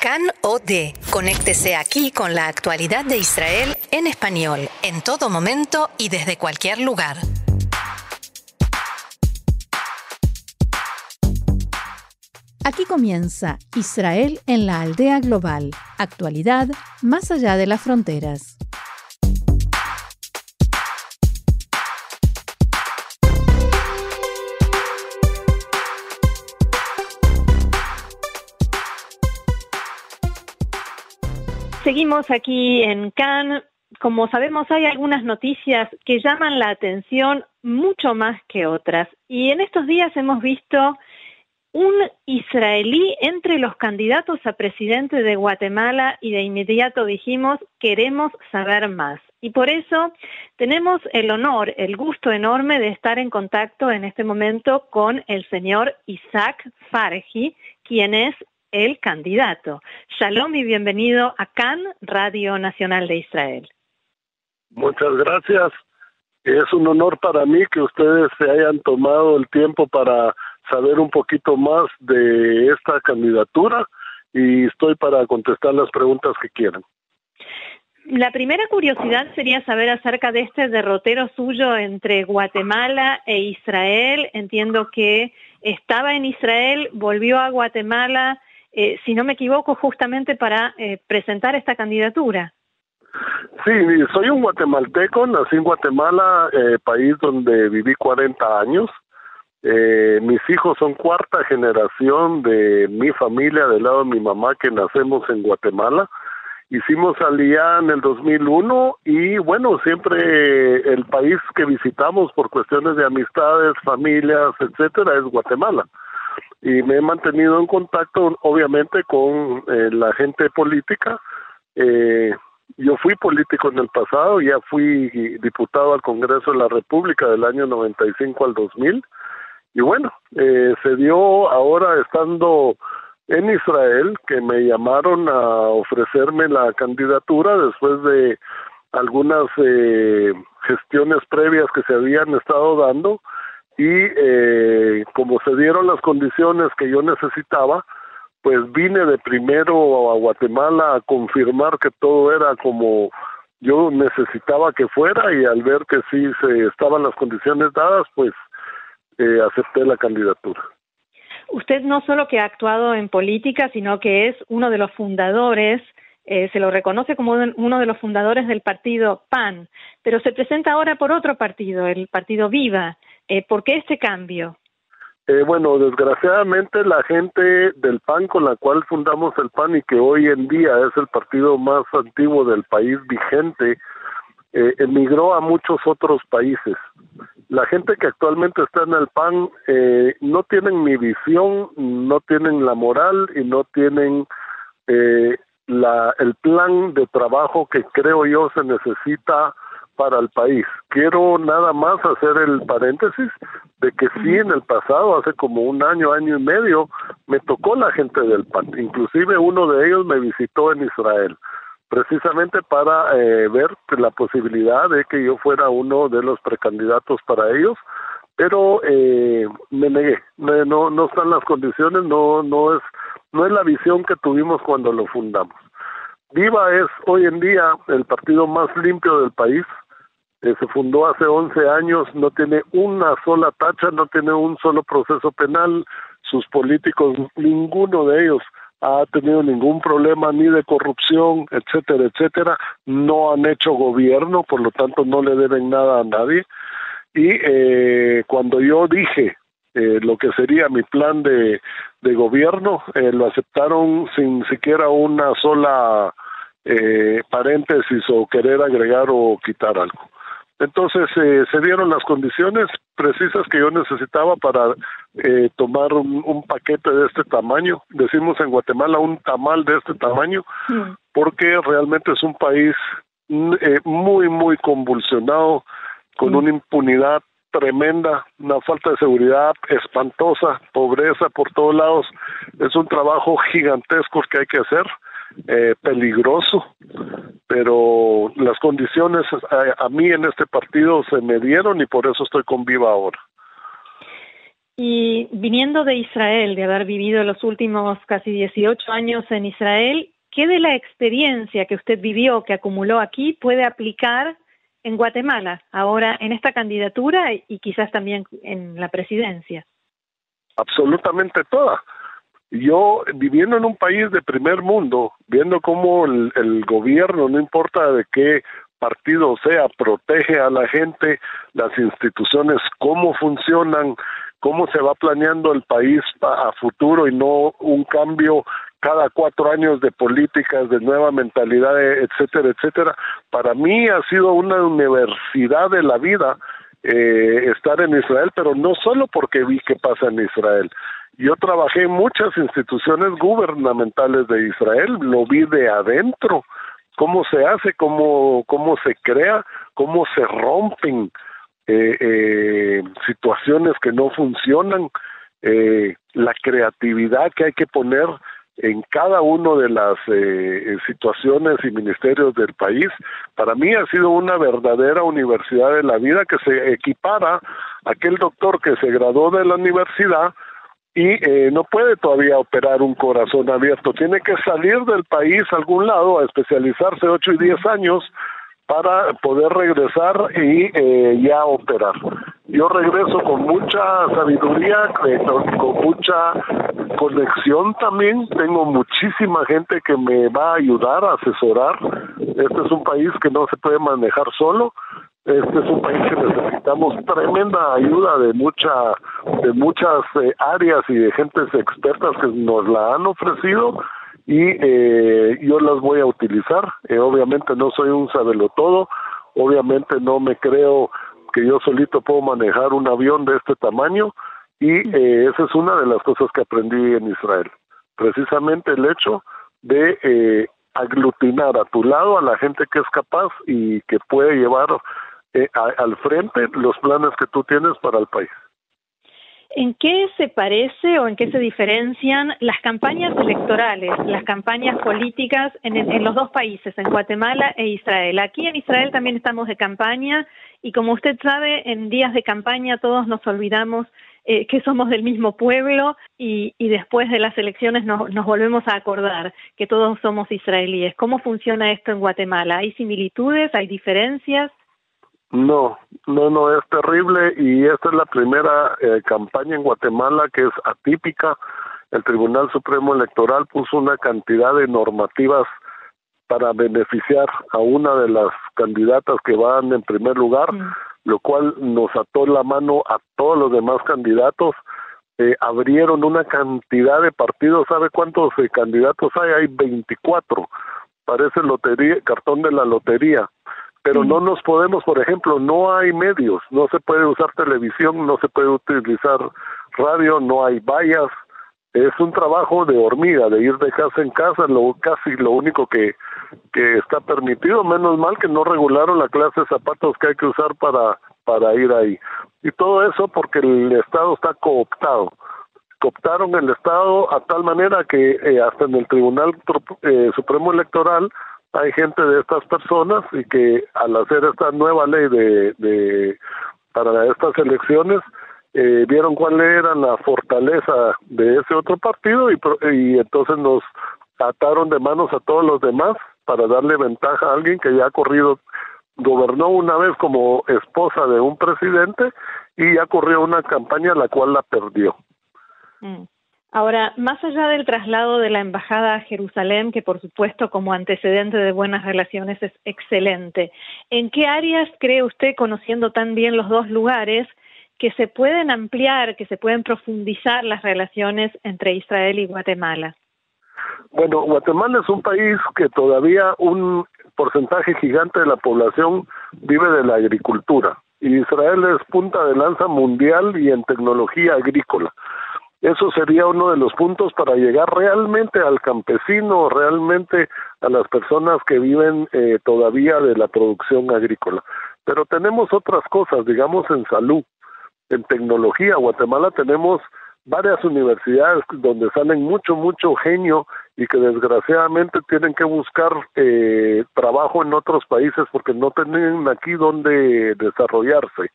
CAN OD. Conéctese aquí con la actualidad de Israel en español, en todo momento y desde cualquier lugar. Aquí comienza Israel en la aldea global. Actualidad más allá de las fronteras. Seguimos aquí en Cannes. Como sabemos, hay algunas noticias que llaman la atención mucho más que otras. Y en estos días hemos visto un israelí entre los candidatos a presidente de Guatemala y de inmediato dijimos, queremos saber más. Y por eso tenemos el honor, el gusto enorme de estar en contacto en este momento con el señor Isaac Farji, quien es el candidato. Shalom y bienvenido a CAN, Radio Nacional de Israel. Muchas gracias. Es un honor para mí que ustedes se hayan tomado el tiempo para saber un poquito más de esta candidatura y estoy para contestar las preguntas que quieran. La primera curiosidad sería saber acerca de este derrotero suyo entre Guatemala e Israel. Entiendo que estaba en Israel, volvió a Guatemala, eh, si no me equivoco, justamente para eh, presentar esta candidatura. Sí, soy un guatemalteco, nací en Guatemala, eh, país donde viví 40 años. mis hijos son cuarta generación de mi familia, del lado de mi mamá, que nacemos en Guatemala. Hicimos alía en el 2001 y bueno, siempre el país que visitamos por cuestiones de amistades, familias, etcétera, es Guatemala y me he mantenido en contacto obviamente con eh, la gente política. Eh, yo fui político en el pasado, ya fui diputado al Congreso de la República del año 95 al 2000 y bueno, eh, se dio ahora estando en Israel que me llamaron a ofrecerme la candidatura después de algunas eh, gestiones previas que se habían estado dando y eh, como se dieron las condiciones que yo necesitaba, pues vine de primero a Guatemala a confirmar que todo era como yo necesitaba que fuera y al ver que sí se estaban las condiciones dadas, pues eh, acepté la candidatura. Usted no solo que ha actuado en política, sino que es uno de los fundadores eh, se lo reconoce como uno de los fundadores del partido PAN, pero se presenta ahora por otro partido, el partido Viva. Eh, ¿Por qué este cambio? Eh, bueno, desgraciadamente la gente del PAN con la cual fundamos el PAN y que hoy en día es el partido más antiguo del país vigente, eh, emigró a muchos otros países. La gente que actualmente está en el PAN eh, no tienen mi visión, no tienen la moral y no tienen eh, la, el plan de trabajo que creo yo se necesita para el país. Quiero nada más hacer el paréntesis de que sí en el pasado, hace como un año, año y medio, me tocó la gente del PAN. Inclusive uno de ellos me visitó en Israel, precisamente para eh, ver la posibilidad de que yo fuera uno de los precandidatos para ellos, pero eh, me negué. No, no están las condiciones, no, no es, no es la visión que tuvimos cuando lo fundamos. Viva es hoy en día el partido más limpio del país, eh, se fundó hace 11 años, no tiene una sola tacha, no tiene un solo proceso penal, sus políticos, ninguno de ellos ha tenido ningún problema ni de corrupción, etcétera, etcétera, no han hecho gobierno, por lo tanto no le deben nada a nadie. Y eh, cuando yo dije eh, lo que sería mi plan de, de gobierno, eh, lo aceptaron sin siquiera una sola eh, paréntesis o querer agregar o quitar algo. Entonces eh, se dieron las condiciones precisas que yo necesitaba para eh, tomar un, paquete de este tamaño. Decimos en Guatemala un tamal de este tamaño, mm. porque realmente es un país mm, eh, muy, muy convulsionado, con mm. una impunidad tremenda, una falta de seguridad espantosa, pobreza por todos lados. Es un trabajo gigantesco que hay que hacer eh, peligroso, pero las condiciones a, mí en este partido se me dieron y por eso estoy con Viva ahora. Y viniendo de Israel, de haber vivido los últimos casi 18 años en Israel, ¿qué de la experiencia que usted vivió, que acumuló aquí, puede aplicar en Guatemala, ahora en esta candidatura y quizás también en la presidencia? Absolutamente toda. Yo, viviendo en un país de primer mundo, viendo cómo el, el gobierno, no importa de qué partido sea, protege a la gente, las instituciones, cómo funcionan, cómo se va planeando el país a futuro y no un cambio cada cuatro años de políticas, de nueva mentalidad, etcétera, etcétera. Para mí ha sido una universidad de la vida eh, estar en Israel, pero no solo porque vi qué pasa en Israel. Yo trabajé en muchas instituciones gubernamentales de Israel, lo vi de adentro, cómo se hace, cómo, cómo se crea, cómo se rompen eh, eh, situaciones que no funcionan, eh, la creatividad que hay que poner en cada una de las eh, situaciones y ministerios del país, para mí ha sido una verdadera universidad de la vida que se equipara a aquel doctor que se graduó de la universidad y eh, no puede todavía operar un corazón abierto, tiene que salir del país a algún lado a especializarse ocho y diez años para poder regresar y eh, ya operar. Yo regreso con mucha sabiduría, con, mucha conexión también. Tengo muchísima gente que me va a ayudar a asesorar. Este es un país que no se puede manejar solo. Este es un país que necesitamos tremenda ayuda de mucha, de muchas eh, áreas y de gentes expertas que nos la han ofrecido y eh, yo las voy a utilizar. Eh, obviamente no soy un todo, obviamente no me creo que yo solito puedo manejar un avión de este tamaño y eh, esa es una de las cosas que aprendí en Israel. Precisamente el hecho de eh, aglutinar a tu lado a la gente que es capaz y que puede llevar eh, al frente los planes que tú tienes para el país. ¿En qué se parece o en qué se diferencian las campañas electorales, las campañas políticas en, los dos países, en Guatemala e Israel? Aquí en Israel también estamos de campaña y como usted sabe, en días de campaña todos nos olvidamos eh, que somos del mismo pueblo y, después de las elecciones nos volvemos a acordar que todos somos israelíes. ¿Cómo funciona esto en Guatemala? ¿Hay similitudes? ¿Hay diferencias? No, no, no, es terrible y esta es la primera eh, campaña en Guatemala que es atípica. El Tribunal Supremo Electoral puso una cantidad de normativas para beneficiar a una de las candidatas que van en primer lugar, mm. lo cual nos ató la mano a todos los demás candidatos. Eh, abrieron una cantidad de partidos, ¿sabe cuántos eh, candidatos hay? Hay 24. Parece lotería, cartón de la lotería pero no nos podemos, por ejemplo, no hay medios, no se puede usar televisión, no se puede utilizar radio, no hay vallas, es un trabajo de hormiga, de ir de casa en casa, lo casi lo único que, que está permitido, menos mal que no regularon la clase de zapatos que hay que usar para, para ir ahí. Y todo eso porque el Estado está cooptado. Cooptaron el Estado a tal manera que eh, hasta en el Tribunal eh, Supremo Electoral hay gente de estas personas y que al hacer esta nueva ley de, de para estas elecciones eh, vieron cuál era la fortaleza de ese otro partido y, y entonces nos ataron de manos a todos los demás para darle ventaja a alguien que ya ha corrido, gobernó una vez como esposa de un presidente y ya corrió una campaña la cual la perdió. Mm. Ahora, más allá del traslado de la embajada a Jerusalén, que por supuesto como antecedente de buenas relaciones es excelente, ¿en qué áreas cree usted, conociendo tan bien los dos lugares, que se pueden ampliar, que se pueden profundizar las relaciones entre Israel y Guatemala? Bueno, Guatemala es un país que todavía un porcentaje gigante de la población vive de la agricultura. Israel es punta de lanza mundial y en tecnología agrícola. Eso sería uno de los puntos para llegar realmente al campesino, realmente a las personas que viven eh, todavía de la producción agrícola. Pero tenemos otras cosas, digamos en salud, en tecnología. Guatemala tenemos varias universidades donde salen mucho, mucho genio y que desgraciadamente tienen que buscar eh, trabajo en otros países porque no tienen aquí donde desarrollarse.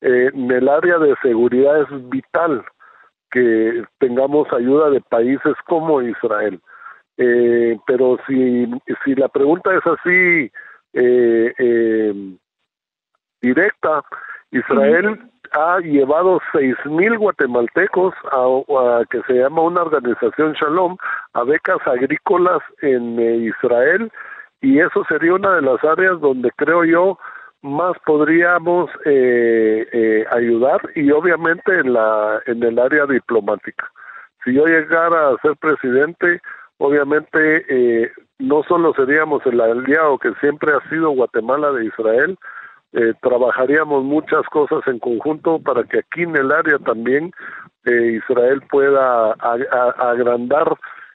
Eh, en el área de seguridad es vital que tengamos ayuda de países como Israel. Eh, pero si, si la pregunta es así eh, eh, directa, Israel ha llevado seis mil guatemaltecos a, que se llama una organización Shalom a becas agrícolas en Israel y eso sería una de las áreas donde creo yo más podríamos eh, eh, ayudar y obviamente en la en el área diplomática. Si yo llegara a ser presidente, obviamente eh, no solo seríamos el aliado que siempre ha sido Guatemala de Israel, eh, trabajaríamos muchas cosas en conjunto para que aquí en el área también eh, Israel pueda agrandar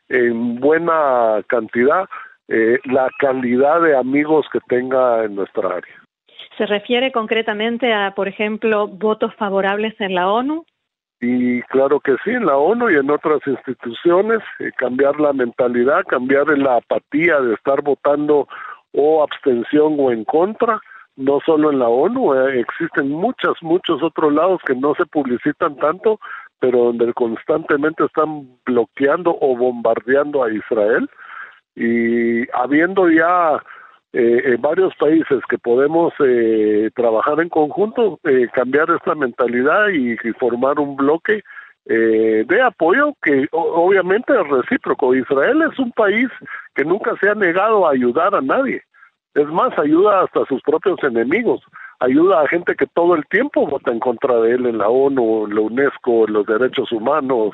en buena cantidad la calidad de amigos que tenga en nuestra área. ¿Se refiere concretamente a, por ejemplo, votos favorables en la ONU? Y claro que sí, en la ONU y en otras instituciones, eh, cambiar la mentalidad, cambiar la apatía de estar votando o abstención o en contra, no solo en la ONU, eh, existen muchos, muchos otros lados que no se publicitan tanto, pero donde constantemente están bloqueando o bombardeando a Israel y habiendo ya eh, varios países que podemos eh, trabajar en conjunto, eh, cambiar esta mentalidad y, formar un bloque eh, de apoyo que obviamente es recíproco. Israel es un país que nunca se ha negado a ayudar a nadie. Es más, ayuda hasta a sus propios enemigos. Ayuda a gente que todo el tiempo vota en contra de él en la ONU, en la UNESCO, en los derechos humanos,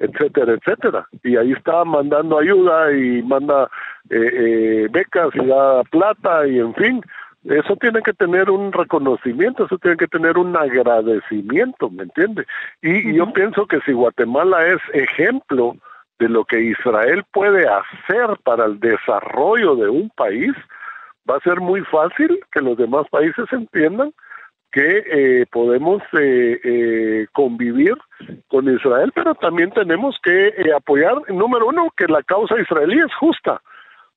etcétera, etcétera. Y ahí está mandando ayuda y manda eh, eh, becas y da plata y en fin, eso tiene que tener un reconocimiento, eso tiene que tener un agradecimiento, ¿me entiende? Y, yo pienso que si Guatemala es ejemplo de lo que Israel puede hacer para el desarrollo de un país, va a ser muy fácil que los demás países entiendan que eh, podemos eh, eh, convivir con Israel, pero también tenemos que eh, apoyar, número uno, que la causa israelí es justa.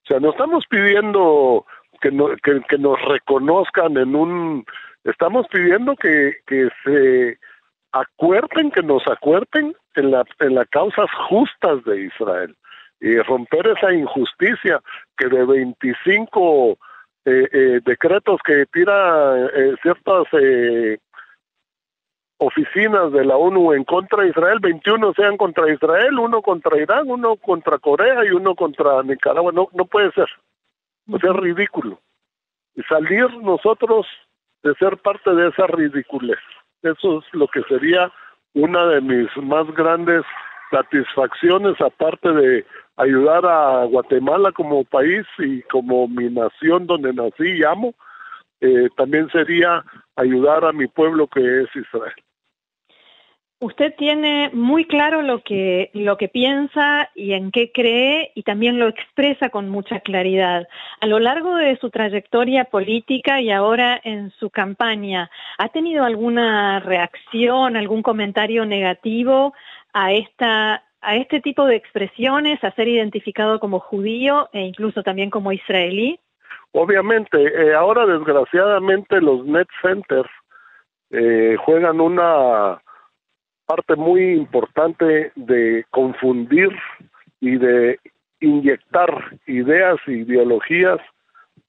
O sea, no estamos pidiendo que, no, que, que nos reconozcan en un... Estamos pidiendo que, que se acuerden, que nos acuerden en, la, en las causas justas de Israel y romper esa injusticia que de 25 eh, eh, decretos que tira eh, ciertas eh, oficinas de la ONU en contra de Israel, 21 sean contra Israel, uno contra Irán, uno contra Corea y uno contra Nicaragua. No, no puede ser. O sea, es ridículo. Y salir nosotros de ser parte de esa ridiculez. Eso es lo que sería una de mis más grandes satisfacciones, aparte de ayudar a Guatemala como país y como mi nación donde nací y amo, eh, también sería ayudar a mi pueblo que es Israel. Usted tiene muy claro lo que, lo que piensa y en qué cree y también lo expresa con mucha claridad. A lo largo de su trayectoria política y ahora en su campaña, ¿ha tenido alguna reacción, algún comentario negativo a esta a este tipo de expresiones, a ser identificado como judío e incluso también como israelí? Obviamente, eh, ahora desgraciadamente los net centers eh, juegan una parte muy importante de confundir y de inyectar ideas e ideologías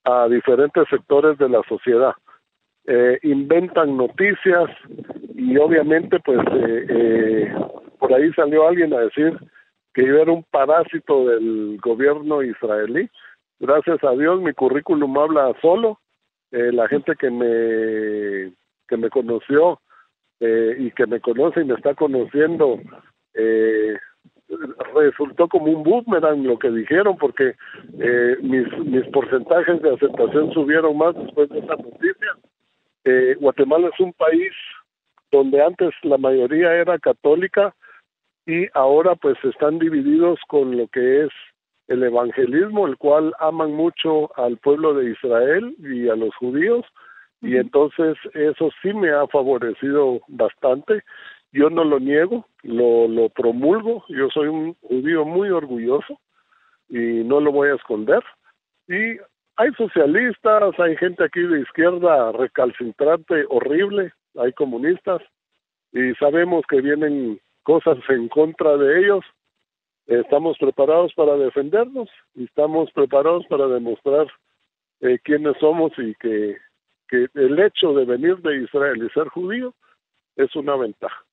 a diferentes sectores de la sociedad. Eh, inventan noticias y obviamente pues eh, eh, por ahí salió alguien a decir que yo era un parásito del gobierno israelí. Gracias a Dios mi currículum habla solo. Eh, la gente que me que me conoció eh, y que me conoce y me está conociendo eh, resultó como un boomerang lo que dijeron porque eh, mis mis porcentajes de aceptación subieron más después de esa noticia. Eh, Guatemala es un país donde antes la mayoría era católica y ahora pues están divididos con lo que es el evangelismo, el cual aman mucho al pueblo de Israel y a los judíos, y entonces eso sí me ha favorecido bastante. Yo no lo niego, lo, lo promulgo, yo soy un judío muy orgulloso y no lo voy a esconder. Y hay socialistas, hay gente aquí de izquierda recalcitrante, horrible, hay comunistas, y sabemos que vienen cosas en contra de ellos, estamos preparados para defendernos y estamos preparados para demostrar eh, quiénes somos y que, que el hecho de venir de Israel y ser judío es una ventaja.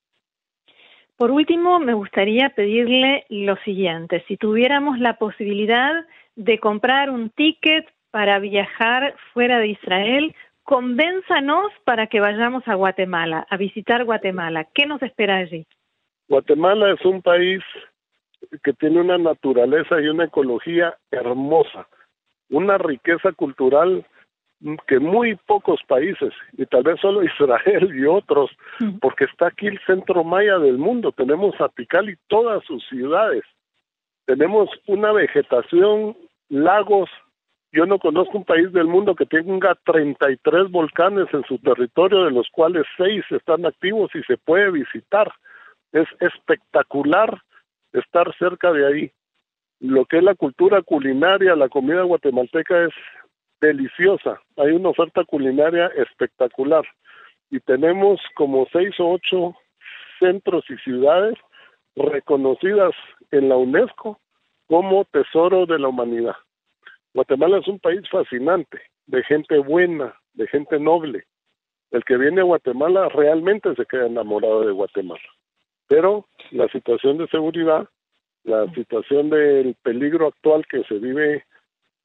Por último, me gustaría pedirle lo siguiente, si tuviéramos la posibilidad de comprar un ticket para viajar fuera de Israel, convénzanos para que vayamos a Guatemala, a visitar Guatemala. ¿Qué nos espera allí? Guatemala es un país que tiene una naturaleza y una ecología hermosa, una riqueza cultural que muy pocos países, y tal vez solo Israel y otros, porque está aquí el centro maya del mundo, tenemos a y todas sus ciudades, tenemos una vegetación, lagos, yo no conozco un país del mundo que tenga 33 volcanes en su territorio, de los cuales seis están activos y se puede visitar. Es espectacular estar cerca de ahí. Lo que es la cultura culinaria, la comida guatemalteca es deliciosa. Hay una oferta culinaria espectacular. Y tenemos como seis o ocho centros y ciudades reconocidas en la UNESCO como tesoro de la humanidad. Guatemala es un país fascinante, de gente buena, de gente noble. El que viene a Guatemala realmente se queda enamorado de Guatemala. Pero la situación de seguridad, la situación del peligro actual que se vive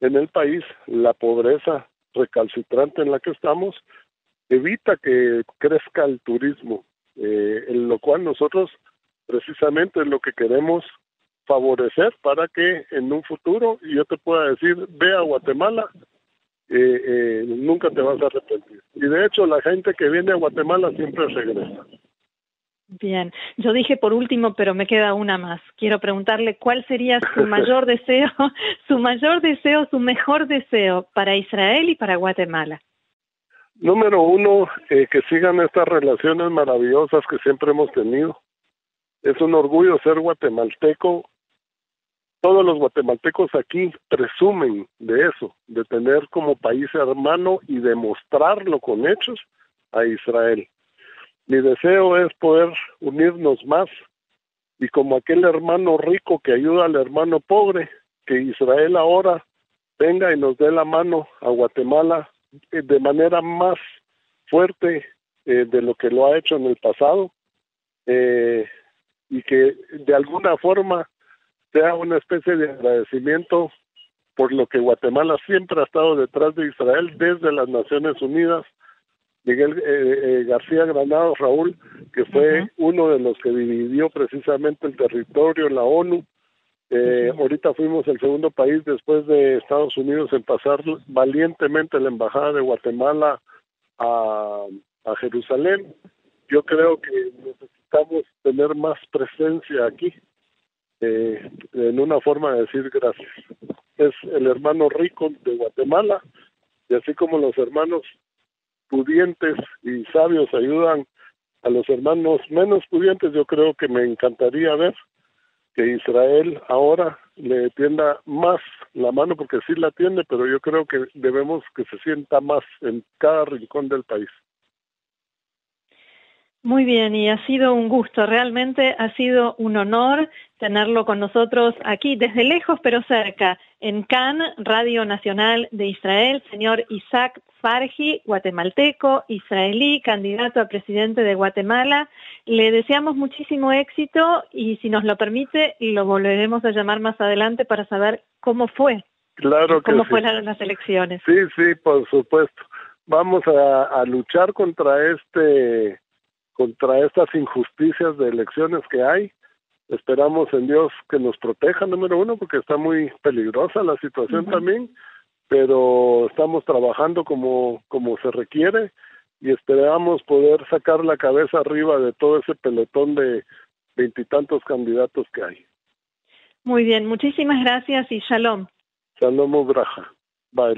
en el país, la pobreza recalcitrante en la que estamos, evita que crezca el turismo, eh, en lo cual nosotros precisamente es lo que queremos favorecer para que en un futuro yo te pueda decir, ve a Guatemala, eh, eh, nunca te vas a arrepentir. Y de hecho la gente que viene a Guatemala siempre regresa. Bien, yo dije por último, pero me queda una más. Quiero preguntarle cuál sería su mayor deseo, su mayor deseo, su mejor deseo para Israel y para Guatemala. Número uno, eh, que sigan estas relaciones maravillosas que siempre hemos tenido. Es un orgullo ser guatemalteco todos los guatemaltecos aquí presumen de eso, de tener como país hermano y demostrarlo con hechos a Israel. Mi deseo es poder unirnos más y como aquel hermano rico que ayuda al hermano pobre, que Israel ahora venga y nos dé la mano a Guatemala eh, de manera más fuerte eh, de lo que lo ha hecho en el pasado eh, y que de alguna forma sea una especie de agradecimiento por lo que Guatemala siempre ha estado detrás de Israel desde las Naciones Unidas. Miguel eh, eh, García Granados, Raúl, que fue uno de los que dividió precisamente el territorio en la ONU. Eh, ahorita fuimos el segundo país después de Estados Unidos en pasar valientemente la embajada de Guatemala a, a Jerusalén. Yo creo que necesitamos tener más presencia aquí eh, en una forma de decir gracias. Es el hermano rico de Guatemala y así como los hermanos pudientes y sabios ayudan a los hermanos menos pudientes, yo creo que me encantaría ver que Israel ahora le tienda más la mano, porque sí la tiene, pero yo creo que debemos que se sienta más en cada rincón del país. Muy bien, y ha sido un gusto, realmente ha sido un honor tenerlo con nosotros aquí desde lejos pero cerca, en Cannes, Radio Nacional de Israel, señor Isaac Farji, guatemalteco, israelí, candidato a presidente de Guatemala. Le deseamos muchísimo éxito y si nos lo permite, lo volveremos a llamar más adelante para saber cómo fue. Claro que cómo fueron las elecciones. Sí, sí, por supuesto. Vamos a luchar contra este contra estas injusticias de elecciones que hay. Esperamos en Dios que nos proteja, número uno, porque está muy peligrosa la situación también, pero estamos trabajando como, como se requiere y esperamos poder sacar la cabeza arriba de todo ese pelotón de veintitantos candidatos que hay. Muy bien, muchísimas gracias y shalom. Shalom Ubraja. Bye,